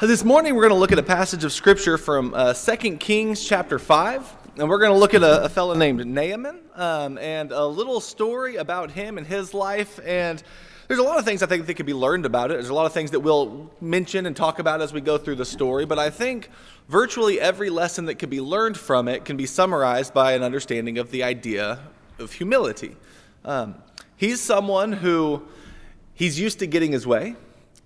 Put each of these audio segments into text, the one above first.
This morning, we're going to look at a passage of scripture from uh, 2 Kings chapter 5. And we're going to look at a, a fellow named Naaman um, and a little story about him and his life. And there's a lot of things I think that could be learned about it. There's a lot of things that we'll mention and talk about as we go through the story. But I think virtually every lesson that could be learned from it can be summarized by an understanding of the idea of humility. Um, he's someone who he's used to getting his way.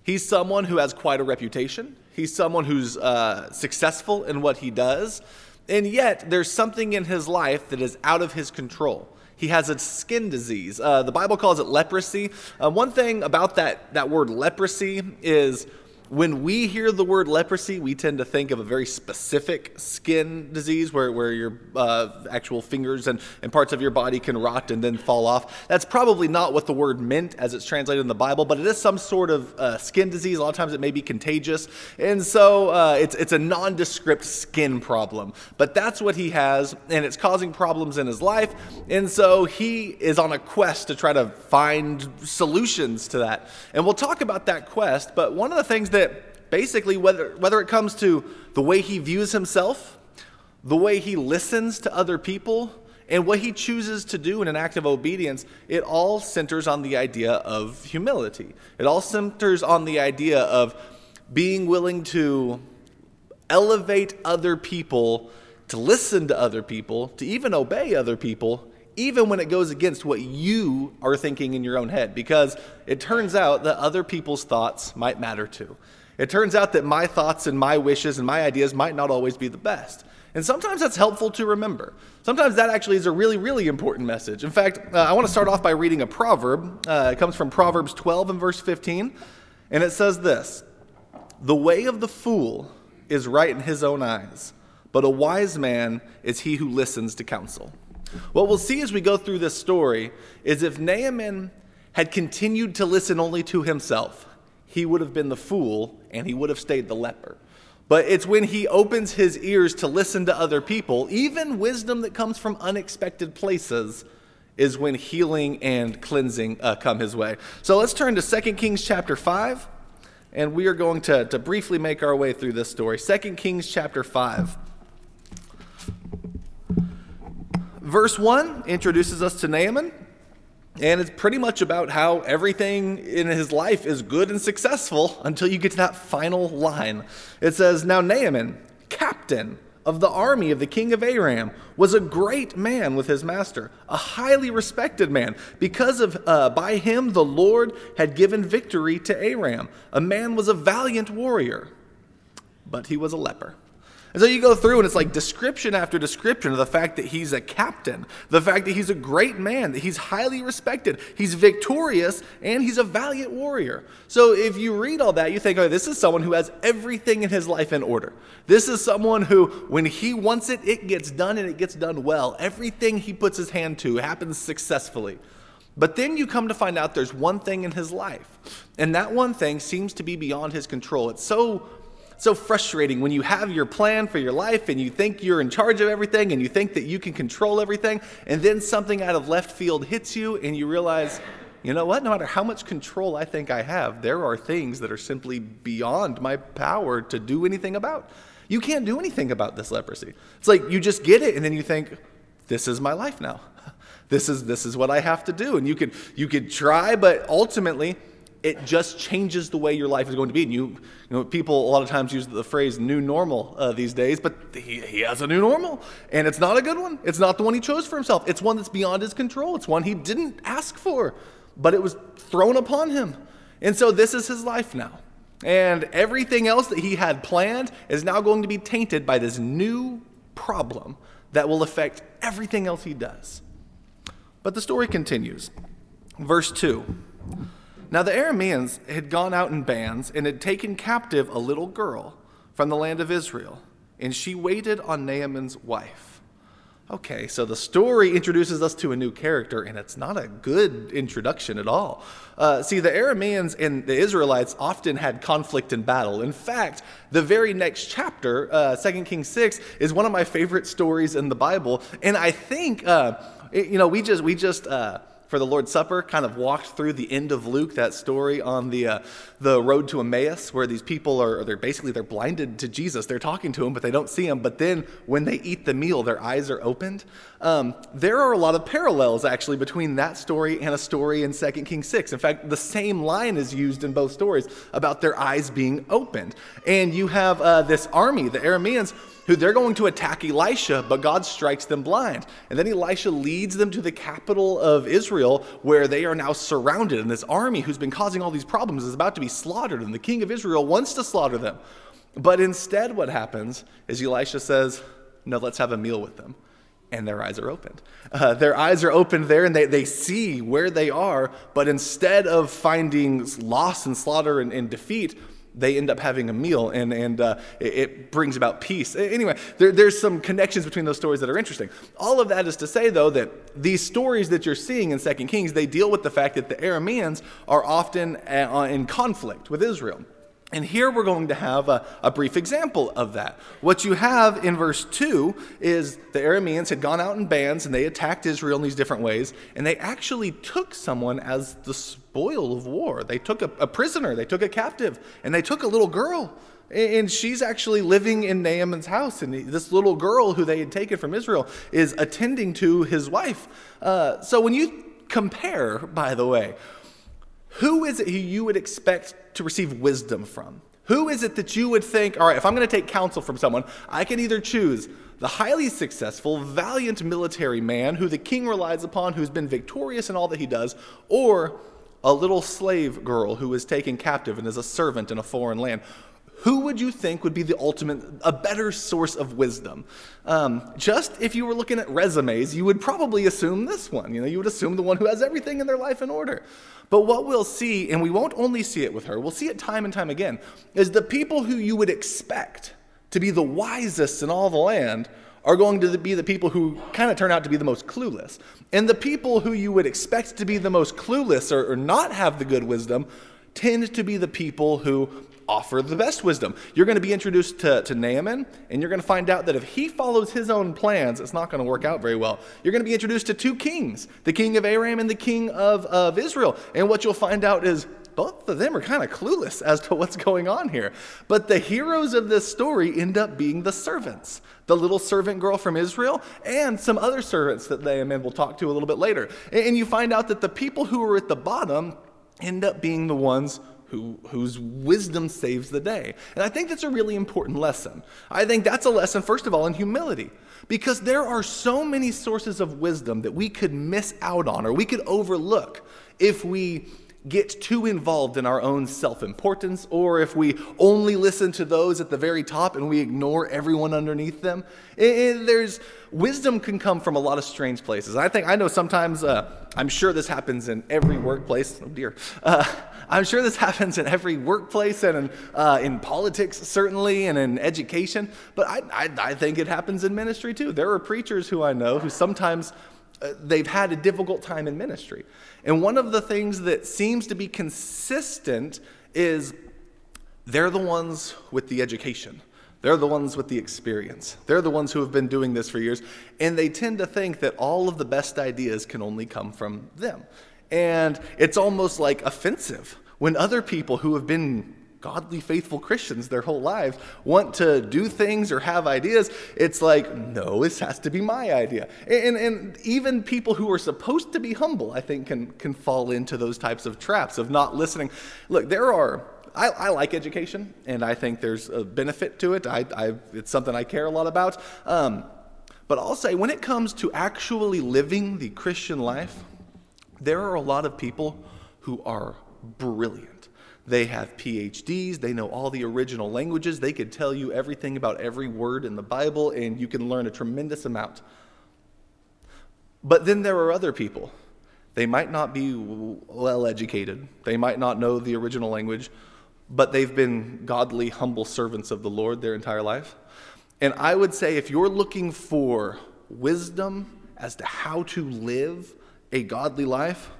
He's someone who has quite a reputation. He's someone who's uh, successful in what he does. And yet, there's something in his life that is out of his control. He has a skin disease. Uh, the Bible calls it leprosy. Uh, one thing about that, that word leprosy is when we hear the word leprosy, we tend to think of a very specific skin disease where, where your uh, actual fingers and, and parts of your body can rot and then fall off. That's probably not what the word meant as it's translated in the Bible, but it is some sort of uh, skin disease. A lot of times it may be contagious. And so uh, it's, it's a nondescript skin problem. But that's what he has, and it's causing problems in his life. And so he is on a quest to try to find solutions to that. And we'll talk about that quest, but one of the things that that basically, whether, whether it comes to the way he views himself, the way he listens to other people, and what he chooses to do in an act of obedience, it all centers on the idea of humility. It all centers on the idea of being willing to elevate other people, to listen to other people, to even obey other people, even when it goes against what you are thinking in your own head, because it turns out that other people's thoughts might matter too. It turns out that my thoughts and my wishes and my ideas might not always be the best. And sometimes that's helpful to remember. Sometimes that actually is a really, really important message. In fact, uh, I want to start off by reading a proverb. Uh, it comes from Proverbs 12 and verse 15. And it says this The way of the fool is right in his own eyes, but a wise man is he who listens to counsel. What we'll see as we go through this story is if Naaman had continued to listen only to himself, he would have been the fool and he would have stayed the leper. But it's when he opens his ears to listen to other people, even wisdom that comes from unexpected places, is when healing and cleansing uh, come his way. So let's turn to 2 Kings chapter 5, and we are going to, to briefly make our way through this story. 2 Kings chapter 5. Verse 1 introduces us to Naaman, and it's pretty much about how everything in his life is good and successful until you get to that final line. It says, Now Naaman, captain of the army of the king of Aram, was a great man with his master, a highly respected man. Because of uh, by him the Lord had given victory to Aram. A man was a valiant warrior, but he was a leper. And so you go through and it's like description after description of the fact that he's a captain, the fact that he's a great man, that he's highly respected, he's victorious, and he's a valiant warrior. So if you read all that, you think, oh, this is someone who has everything in his life in order. This is someone who, when he wants it, it gets done and it gets done well. Everything he puts his hand to happens successfully. But then you come to find out there's one thing in his life, and that one thing seems to be beyond his control. It's so so frustrating when you have your plan for your life and you think you're in charge of everything and you think that you can control everything, and then something out of left field hits you and you realize, you know what? No matter how much control I think I have, there are things that are simply beyond my power to do anything about. You can't do anything about this leprosy. It's like you just get it and then you think, this is my life now. This is this is what I have to do. And you could you could try, but ultimately it just changes the way your life is going to be. And you, you know, people a lot of times use the phrase new normal uh, these days, but he, he has a new normal. And it's not a good one. It's not the one he chose for himself. It's one that's beyond his control. It's one he didn't ask for, but it was thrown upon him. And so this is his life now. And everything else that he had planned is now going to be tainted by this new problem that will affect everything else he does. But the story continues. Verse 2. Now the Arameans had gone out in bands and had taken captive a little girl from the land of Israel, and she waited on Naaman's wife. Okay, so the story introduces us to a new character, and it's not a good introduction at all. Uh, see, the Arameans and the Israelites often had conflict and battle. In fact, the very next chapter, uh, 2 Kings 6, is one of my favorite stories in the Bible, and I think, uh, you know, we just, we just, uh, for the Lord's Supper, kind of walked through the end of Luke, that story on the, uh, the road to Emmaus, where these people are, they're basically, they're blinded to Jesus. They're talking to him, but they don't see him. But then when they eat the meal, their eyes are opened. Um, there are a lot of parallels, actually, between that story and a story in 2 Kings 6. In fact, the same line is used in both stories about their eyes being opened. And you have uh, this army, the Arameans, who they're going to attack Elisha, but God strikes them blind. And then Elisha leads them to the capital of Israel, where they are now surrounded. And this army, who's been causing all these problems, is about to be slaughtered. And the king of Israel wants to slaughter them. But instead, what happens is Elisha says, No, let's have a meal with them. And their eyes are opened. Uh, their eyes are opened there and they, they see where they are, but instead of finding loss and slaughter and, and defeat, they end up having a meal and, and uh, it, it, brings about peace. Anyway, there, there's some connections between those stories that are interesting. All of that is to say, though, that these stories that you're seeing in 2 Kings, they deal with the fact that the Arameans are often uh, in conflict with Israel. And here we're going to have a, a, brief example of that. What you have in verse 2 is the Arameans had gone out in bands and they attacked Israel in these different ways, and they actually took someone as the spoil of war. They took a, a prisoner, they took a captive, and they took a little girl. And she's actually living in Naaman's house. And this little girl who they had taken from Israel is attending to his wife. Uh, so when you compare, by the way, who is it who you would expect to receive wisdom from? Who is it that you would think, all right, if I'm going to take counsel from someone, I can either choose the highly successful, valiant military man who the king relies upon, who's been victorious in all that he does, or a little slave girl who is taken captive and is a servant in a foreign land who would you think would be the ultimate, a better source of wisdom? Um, just if you were looking at resumes, you would probably assume this one. You know, you would assume the one who has everything in their life in order. But what we'll see, and we won't only see it with her, we'll see it time and time again, is the people who you would expect to be the wisest in all the land are going to be the people who kind of turn out to be the most clueless. And the people who you would expect to be the most clueless or, or not have the good wisdom tend to be the people who offer the best wisdom. You're going to be introduced to, to Naaman, and you're going to find out that if he follows his own plans, it's not going to work out very well. You're going to be introduced to two kings, the king of Aram and the king of, of Israel. And what you'll find out is both of them are kind of clueless as to what's going on here. But the heroes of this story end up being the servants the little servant girl from Israel, and some other servants that Naaman will talk to a little bit later. And you find out that the people who are at the bottom end up being the ones who, whose wisdom saves the day. And I think that's a really important lesson. I think that's a lesson, first of all, in humility. Because there are so many sources of wisdom that we could miss out on or we could overlook if we get too involved in our own self importance, or if we only listen to those at the very top and we ignore everyone underneath them. It, it, there's wisdom can come from a lot of strange places. I think I know sometimes. Uh, I'm sure this happens in every workplace. Oh dear. Uh, I'm sure this happens in every workplace and in, uh, in politics, certainly, and in education. But I, I, I think it happens in ministry too. There are preachers who I know who sometimes uh, they've had a difficult time in ministry. And one of the things that seems to be consistent is they're the ones with the education. They're the ones with the experience. They're the ones who have been doing this for years. And they tend to think that all of the best ideas can only come from them. And it's almost like offensive when other people who have been godly, faithful Christians their whole lives want to do things or have ideas, it's like, no, this has to be my idea. And, and even people who are supposed to be humble, I think, can, can fall into those types of traps of not listening. Look, there are. I, I like education, and I think there's a benefit to it. I, I, it's something I care a lot about. Um, but I'll say, when it comes to actually living the Christian life, there are a lot of people who are brilliant they have PhDs, they know all the original languages, they could tell you everything about every word in the Bible, and you can learn a tremendous amount. But then there are other people. They might not be well educated, they might not know the original language, but they've been godly, humble servants of the Lord their entire life. And I would say if you're looking for wisdom as to how to live a godly life,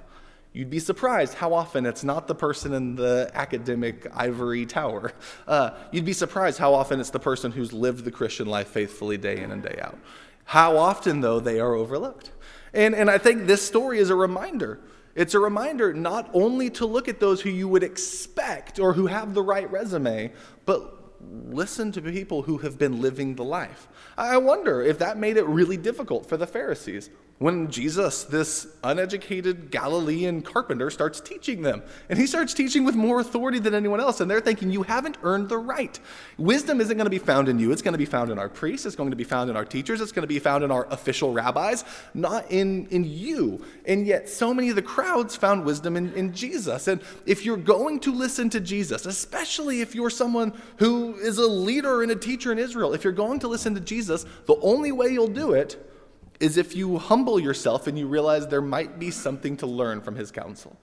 You'd be surprised how often it's not the person in the academic ivory tower. Uh, you'd be surprised how often it's the person who's lived the Christian life faithfully day in and day out. How often, though, they are overlooked. And, and I think this story is a reminder. It's a reminder not only to look at those who you would expect or who have the right resume, but listen to people who have been living the life. I wonder if that made it really difficult for the Pharisees when Jesus, this uneducated Galilean carpenter, starts teaching them. And he starts teaching with more authority than anyone else. And they're thinking, you haven't earned the right. Wisdom isn't going to be found in you. It's going to be found in our priests. It's going to be found in our teachers. It's going to be found in our official rabbis, not in, in you. And yet, so many of the crowds found wisdom in, in Jesus. And if you're going to listen to Jesus, especially if you're someone who is a leader and a teacher in Israel, if you're going to listen to Jesus, the only way you'll do it is if you humble yourself and you realize there might be something to learn from his counsel.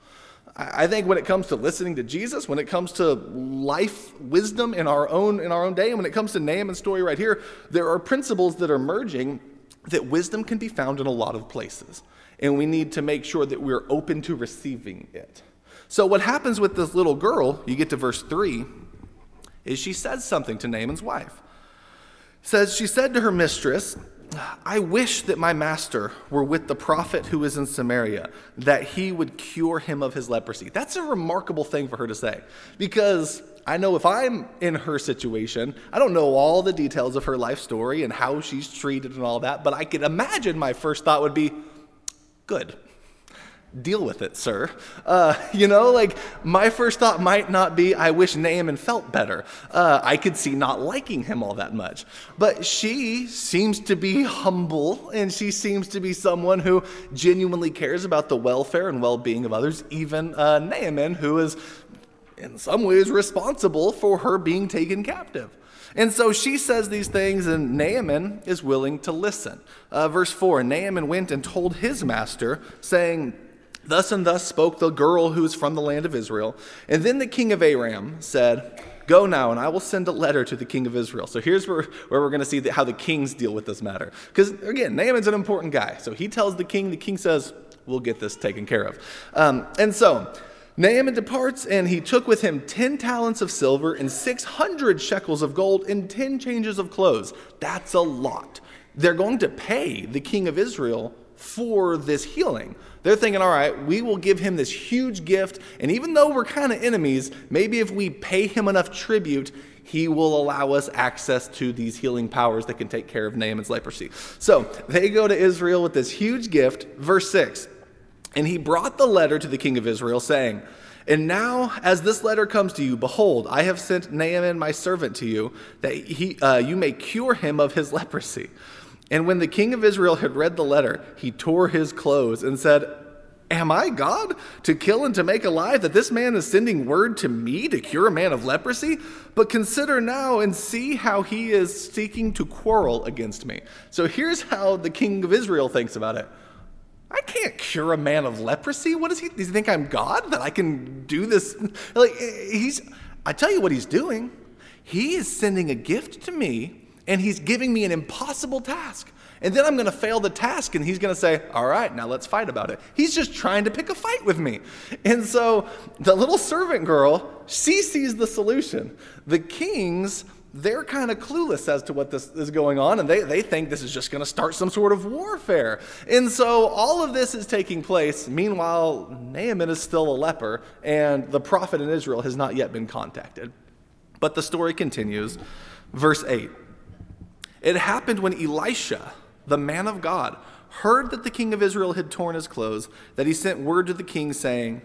I think when it comes to listening to Jesus, when it comes to life wisdom in our own in our own day, and when it comes to Naaman's story right here, there are principles that are merging that wisdom can be found in a lot of places. And we need to make sure that we're open to receiving it. So what happens with this little girl, you get to verse 3, is she says something to Naaman's wife. says she said to her mistress, I wish that my master were with the prophet who is in Samaria, that he would cure him of his leprosy. That's a remarkable thing for her to say because I know if I'm in her situation, I don't know all the details of her life story and how she's treated and all that, but I could imagine my first thought would be good deal with it, sir. Uh, you know, like my first thought might not be, I wish Naaman felt better. Uh, I could see not liking him all that much. But she seems to be humble and she seems to be someone who genuinely cares about the welfare and well being of others, even uh, Naaman, who is in some ways responsible for her being taken captive. And so she says these things, and Naaman is willing to listen. Uh, verse 4 Naaman went and told his master, saying, Thus and thus spoke the girl who is from the land of Israel. And then the king of Aram said, Go now, and I will send a letter to the king of Israel. So here's where, where we're going to see the, how the kings deal with this matter. Because, again, Naaman's an important guy. So he tells the king, the king says, We'll get this taken care of. Um, and so Naaman departs, and he took with him 10 talents of silver and 600 shekels of gold and 10 changes of clothes. That's a lot. They're going to pay the king of Israel for this healing. They're thinking, all right, we will give him this huge gift, and even though we're kind of enemies, maybe if we pay him enough tribute, he will allow us access to these healing powers that can take care of Naaman's leprosy. So they go to Israel with this huge gift. Verse 6 And he brought the letter to the king of Israel, saying, and now, as this letter comes to you, behold, I have sent Naaman my servant to you, that he, uh, you may cure him of his leprosy. And when the king of Israel had read the letter, he tore his clothes and said, Am I God to kill and to make alive that this man is sending word to me to cure a man of leprosy? But consider now and see how he is seeking to quarrel against me. So here's how the king of Israel thinks about it. I can't cure a man of leprosy. What does he, does he think I'm God that I can do this? Like he's I tell you what he's doing. He is sending a gift to me and he's giving me an impossible task. And then I'm going to fail the task, and he's going to say, All right, now let's fight about it. He's just trying to pick a fight with me. And so the little servant girl, she sees the solution. The kings, they're kind of clueless as to what this is going on, and they, they think this is just going to start some sort of warfare. And so all of this is taking place. Meanwhile, Naaman is still a leper, and the prophet in Israel has not yet been contacted. But the story continues. Verse 8. It happened when Elisha, the man of God, heard that the king of Israel had torn his clothes, that he sent word to the king, saying,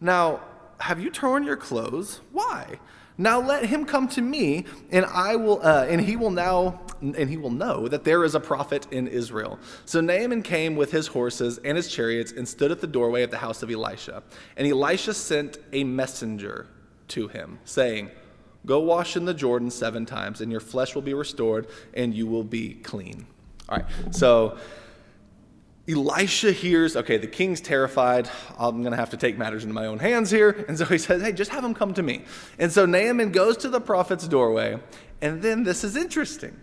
Now, have you torn your clothes? Why? Now let him come to me, and I will, uh, and he will now, and he will know that there is a prophet in Israel. So Naaman came with his horses and his chariots, and stood at the doorway of the house of Elisha. And Elisha sent a messenger to him, saying, Go wash in the Jordan seven times, and your flesh will be restored, and you will be clean. All right, so Elisha hears, okay, the king's terrified. I'm going to have to take matters into my own hands here. And so he says, hey, just have him come to me. And so Naaman goes to the prophet's doorway. And then this is interesting.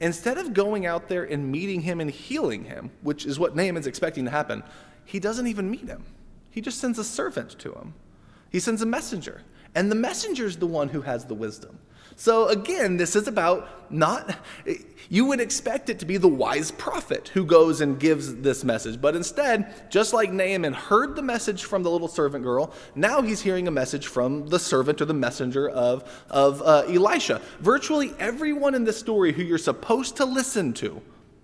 Instead of going out there and meeting him and healing him, which is what Naaman's expecting to happen, he doesn't even meet him. He just sends a servant to him. He sends a messenger, and the messenger is the one who has the wisdom. So again, this is about not, you would expect it to be the wise prophet who goes and gives this message. But instead, just like Naaman heard the message from the little servant girl, now he's hearing a message from the servant or the messenger of, of uh, Elisha. Virtually everyone in this story who you're supposed to listen to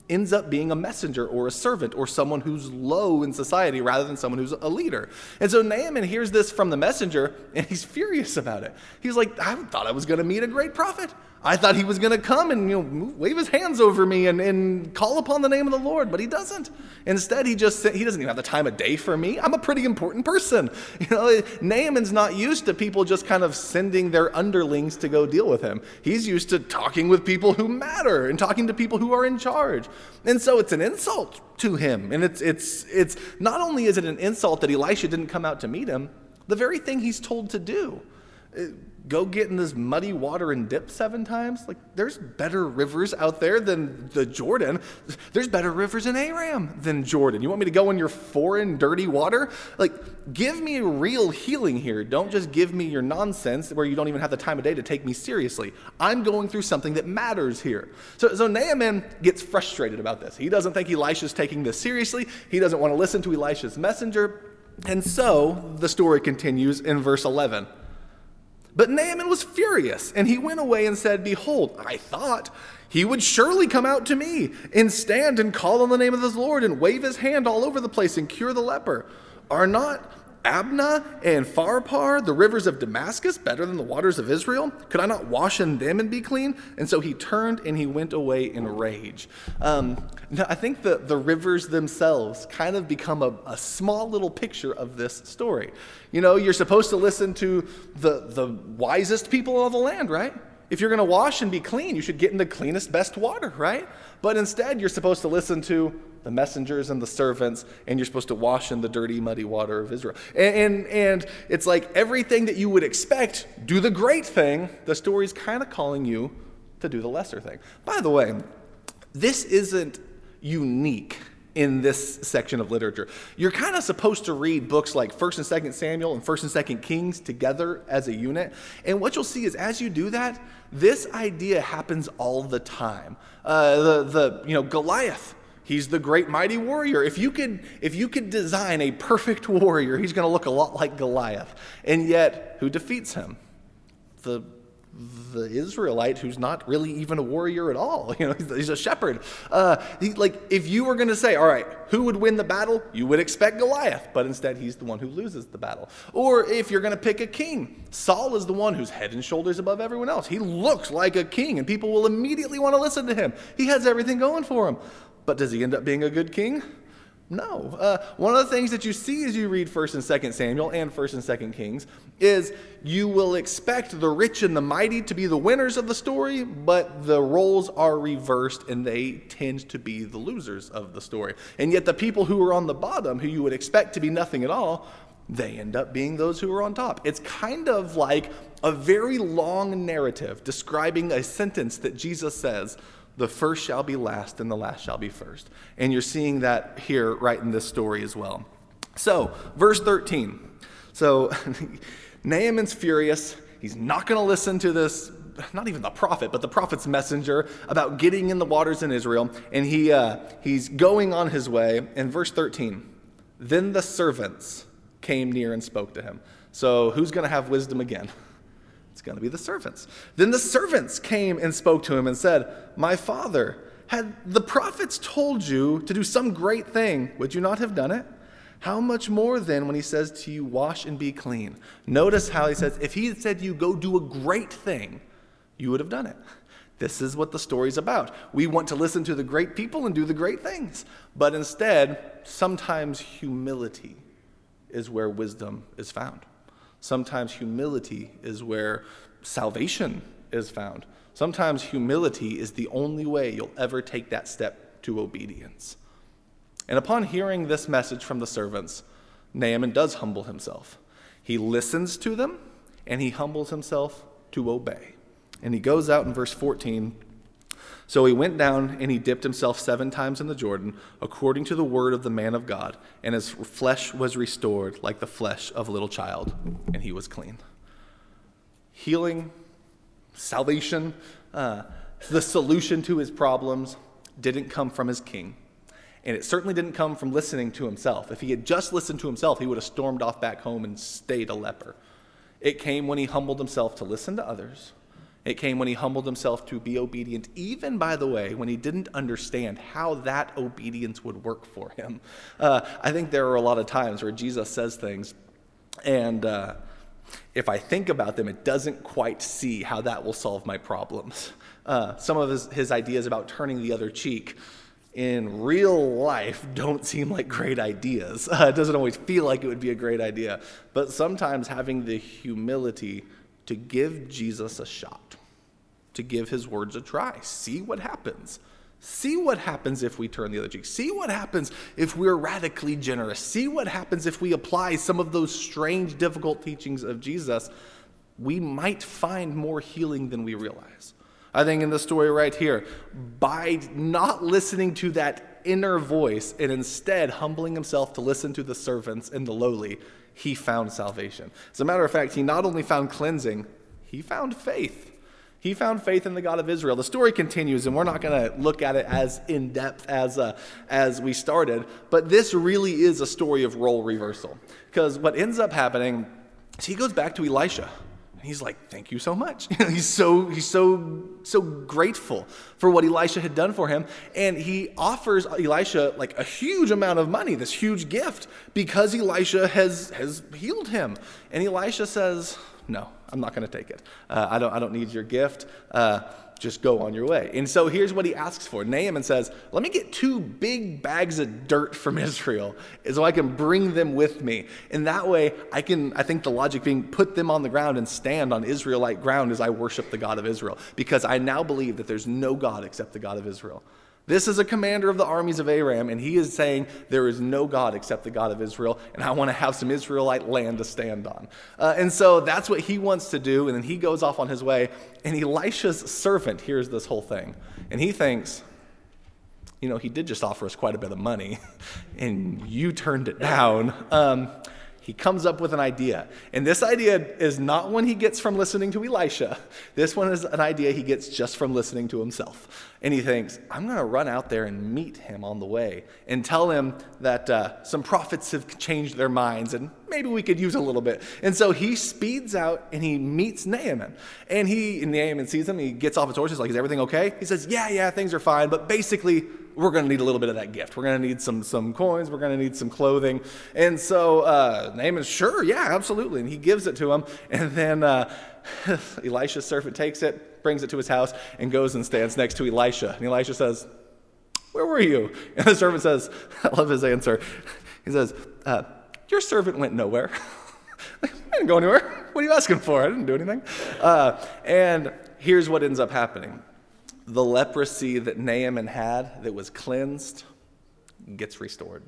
ends up being a messenger or a servant or someone who's low in society rather than someone who's a leader. And so Naaman hears this from the messenger and he's furious about it. He's like, I thought I was going to meet a great prophet. I thought he was going to come and you know, wave his hands over me and, and call upon the name of the Lord, but he doesn't. Instead, he just he doesn't even have the time of day for me. I'm a pretty important person. You know, Naaman's not used to people just kind of sending their underlings to go deal with him. He's used to talking with people who matter and talking to people who are in charge. And so it's an insult to him. And it's it's it's not only is it an insult that Elisha didn't come out to meet him, the very thing he's told to do eh, go get in this muddy water and dip seven times? Like, there's better rivers out there than the Jordan. There's better rivers in Aram than Jordan. You want me to go in your foreign, dirty water? Like, give me real healing here. Don't just give me your nonsense where you don't even have the time of day to take me seriously. I'm going through something that matters here. So, so Naaman gets frustrated about this. He doesn't think Elisha's taking this seriously, he doesn't want to listen to Elisha's messenger. And so the story continues in verse 11. But Naaman was furious, and he went away and said, Behold, I thought he would surely come out to me and stand and call on the name of his Lord and wave his hand all over the place and cure the leper. Are not Abana and Pharpar, the rivers of Damascus, better than the waters of Israel? Could I not wash in them and be clean? And so he turned and he went away in rage. Um, I think the, the rivers themselves kind of become a, a small little picture of this story. You know, you're supposed to listen to the, the wisest people of the land, right? If you're going to wash and be clean, you should get in the cleanest, best water, right? But instead, you're supposed to listen to the messengers and the servants, and you're supposed to wash in the dirty, muddy water of Israel. And, and, and it's like everything that you would expect, do the great thing, the story's kind of calling you to do the lesser thing. By the way, this isn't unique in this section of literature. You're kind of supposed to read books like 1st and 2nd Samuel and 1st and 2nd Kings together as a unit. And what you'll see is as you do that, this idea happens all the time. Uh, the, the, you know, Goliath He's the great mighty warrior. If you could, if you could design a perfect warrior, he's going to look a lot like Goliath. And yet, who defeats him? The the Israelite who's not really even a warrior at all. You know, he's a shepherd. Uh, he, like, if you were going to say, all right, who would win the battle? You would expect Goliath, but instead he's the one who loses the battle. Or if you're going to pick a king, Saul is the one who's head and shoulders above everyone else. He looks like a king, and people will immediately want to listen to him. He has everything going for him. But does he end up being a good king? No. Uh, one of the things that you see as you read 1st and 2nd Samuel and 1st and 2nd Kings is you will expect the rich and the mighty to be the winners of the story, but the roles are reversed and they tend to be the losers of the story. And yet the people who are on the bottom, who you would expect to be nothing at all, they end up being those who are on top. It's kind of like a very long narrative describing a sentence that Jesus says the first shall be last and the last shall be first. And you're seeing that here right in this story as well. So, verse 13. So, Naaman's furious. He's not going to listen to this, not even the prophet, but the prophet's messenger about getting in the waters in Israel. And he, uh, he's going on his way. In verse 13, then the servants came near and spoke to him. So, who's going to have wisdom again? Going to be the servants. Then the servants came and spoke to him and said, My father, had the prophets told you to do some great thing, would you not have done it? How much more then when he says to you, Wash and be clean? Notice how he says, If he had said to you, Go do a great thing, you would have done it. This is what the story's about. We want to listen to the great people and do the great things. But instead, sometimes humility is where wisdom is found. Sometimes humility is where salvation is found. Sometimes humility is the only way you'll ever take that step to obedience. And upon hearing this message from the servants, Naaman does humble himself. He listens to them and he humbles himself to obey. And he goes out in verse 14 So he went down and he dipped himself seven times in the Jordan, according to the word of the man of God, and his flesh was restored like the flesh of a little child, and he was clean. Healing, salvation, uh, the solution to his problems didn't come from his king. And it certainly didn't come from listening to himself. If he had just listened to himself, he would have stormed off back home and stayed a leper. It came when he humbled himself to listen to others it came when he humbled himself to be obedient, even, by the way, when he didn't understand how that obedience would work for him. Uh, I think there are a lot of times where Jesus says things, and uh, if I think about them, it doesn't quite see how that will solve my problems. Uh, some of his, his ideas about turning the other cheek in real life don't seem like great ideas. It doesn't always feel like it would be a great idea. But sometimes having the humility to give Jesus a shot, to give his words a try. See what happens. See what happens if we turn the other cheek. See what happens if we're radically generous. See what happens if we apply some of those strange, difficult teachings of Jesus. We might find more healing than we realize. I think in the story right here, by not listening to that inner voice and instead humbling himself to listen to the servants and the lowly, he found salvation. As a matter of fact, he not only found cleansing, he found faith. He found faith in the God of Israel. The story continues, and we're not going to look at it as in depth as, uh, as we started, but this really is a story of role reversal. Because what ends up happening is he goes back to Elisha. He's like, "Thank you so much." he's so he's so so grateful for what Elisha had done for him, and he offers Elisha like a huge amount of money, this huge gift, because Elisha has has healed him. And Elisha says, "No, I'm not going to take it. Uh, I, don't, I don't need your gift. Uh, just go on your way. And so here's what he asks for. Naaman says, Let me get two big bags of dirt from Israel so I can bring them with me. And that way, I can, I think the logic being, put them on the ground and stand on Israelite ground as I worship the God of Israel. Because I now believe that there's no God except the God of Israel. This is a commander of the armies of Aram, and he is saying, There is no God except the God of Israel, and I want to have some Israelite land to stand on. Uh, and so that's what he wants to do, and then he goes off on his way. And Elisha's servant hears this whole thing, and he thinks, You know, he did just offer us quite a bit of money, and you turned it down. Um, he comes up with an idea. And this idea is not one he gets from listening to Elisha. This one is an idea he gets just from listening to himself. And he thinks, I'm going to run out there and meet him on the way and tell him that uh, some prophets have changed their minds and maybe we could use a little bit. And so he speeds out and he meets Naaman. And he, and Naaman sees him, he gets off his horse, he's like, Is everything okay? He says, Yeah, yeah, things are fine. But basically, we're going to need a little bit of that gift. We're going to need some, some coins. We're going to need some clothing. And so uh, Naaman's, sure, yeah, absolutely. And he gives it to him. And then uh, Elisha's servant takes it, brings it to his house, and goes and stands next to Elisha. And Elisha says, Where were you? And the servant says, I love his answer. He says, uh, Your servant went nowhere. I didn't go anywhere. What are you asking for? I didn't do anything. Uh, and here's what ends up happening the leprosy that Naaman had that was cleansed gets restored.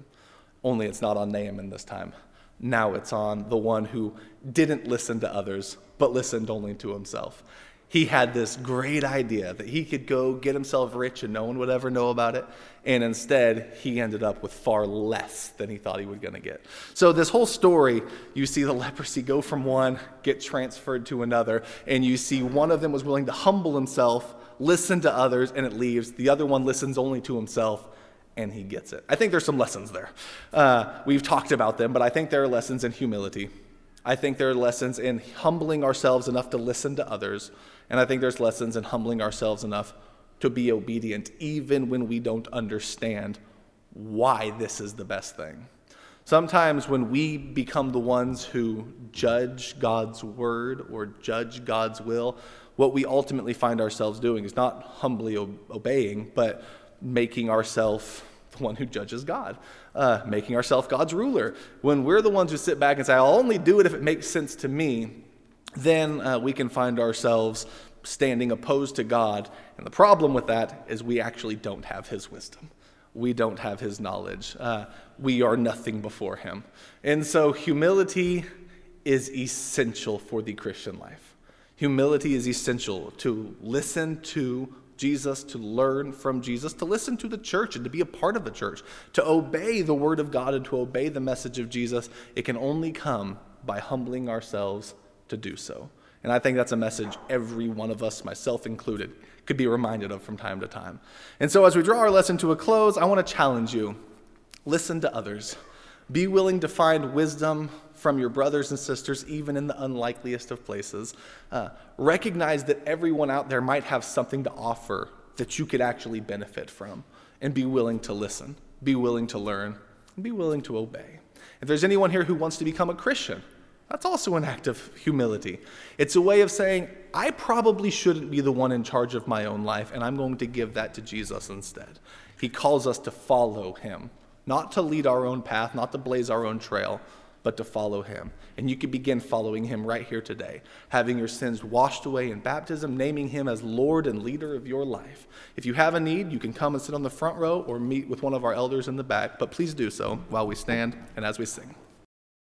Only it's not on Naaman this time. Now it's on the one who didn't listen to others, but listened only to himself. He had this great idea that he could go get himself rich and no one would ever know about it. And instead, he ended up with far less than he thought he was going to get. So, this whole story, you see the leprosy go from one, get transferred to another, and you see one of them was willing to humble himself listen to others, and it leaves. The other one listens only to himself, and he gets it. I think there's some lessons there. Uh, we've talked about them, but I think there are lessons in humility. I think there are lessons in humbling ourselves enough to listen to others, and I think there's lessons in humbling ourselves enough to be obedient, even when we don't understand why this is the best thing. Sometimes when we become the ones who judge God's word or judge God's will, what we ultimately find ourselves doing is not humbly obeying, but making ourselves the one who judges God, uh, making ourselves God's ruler. When we're the ones who sit back and say, I'll only do it if it makes sense to me, then uh, we can find ourselves standing opposed to God. And the problem with that is we actually don't have His wisdom. We don't have His knowledge. Uh, we are nothing before Him. And so humility is essential for the Christian life. Humility is essential to listen to Jesus, to learn from Jesus, to listen to the church and to be a part of the church, to obey the word of God and to obey the message of Jesus, it can only come by humbling ourselves to do so. And I think that's a message every one of us, myself included, could be reminded of from time to time. And so, as we draw our lesson to a close, I want to challenge you listen to others. Be willing to find wisdom from your brothers and sisters, even in the unlikeliest of places. Uh, recognize that everyone out there might have something to offer that you could actually benefit from, and be willing to listen, be willing to learn, and be willing to obey. If there's anyone here who wants to become a Christian, that's also an act of humility. It's a way of saying, I probably shouldn't be the one in charge of my own life, and I'm going to give that to Jesus instead. He calls us to follow him, not to lead our own path, not to blaze our own trail, but to follow him. And you can begin following him right here today, having your sins washed away in baptism, naming him as Lord and leader of your life. If you have a need, you can come and sit on the front row or meet with one of our elders in the back, but please do so while we stand and as we sing.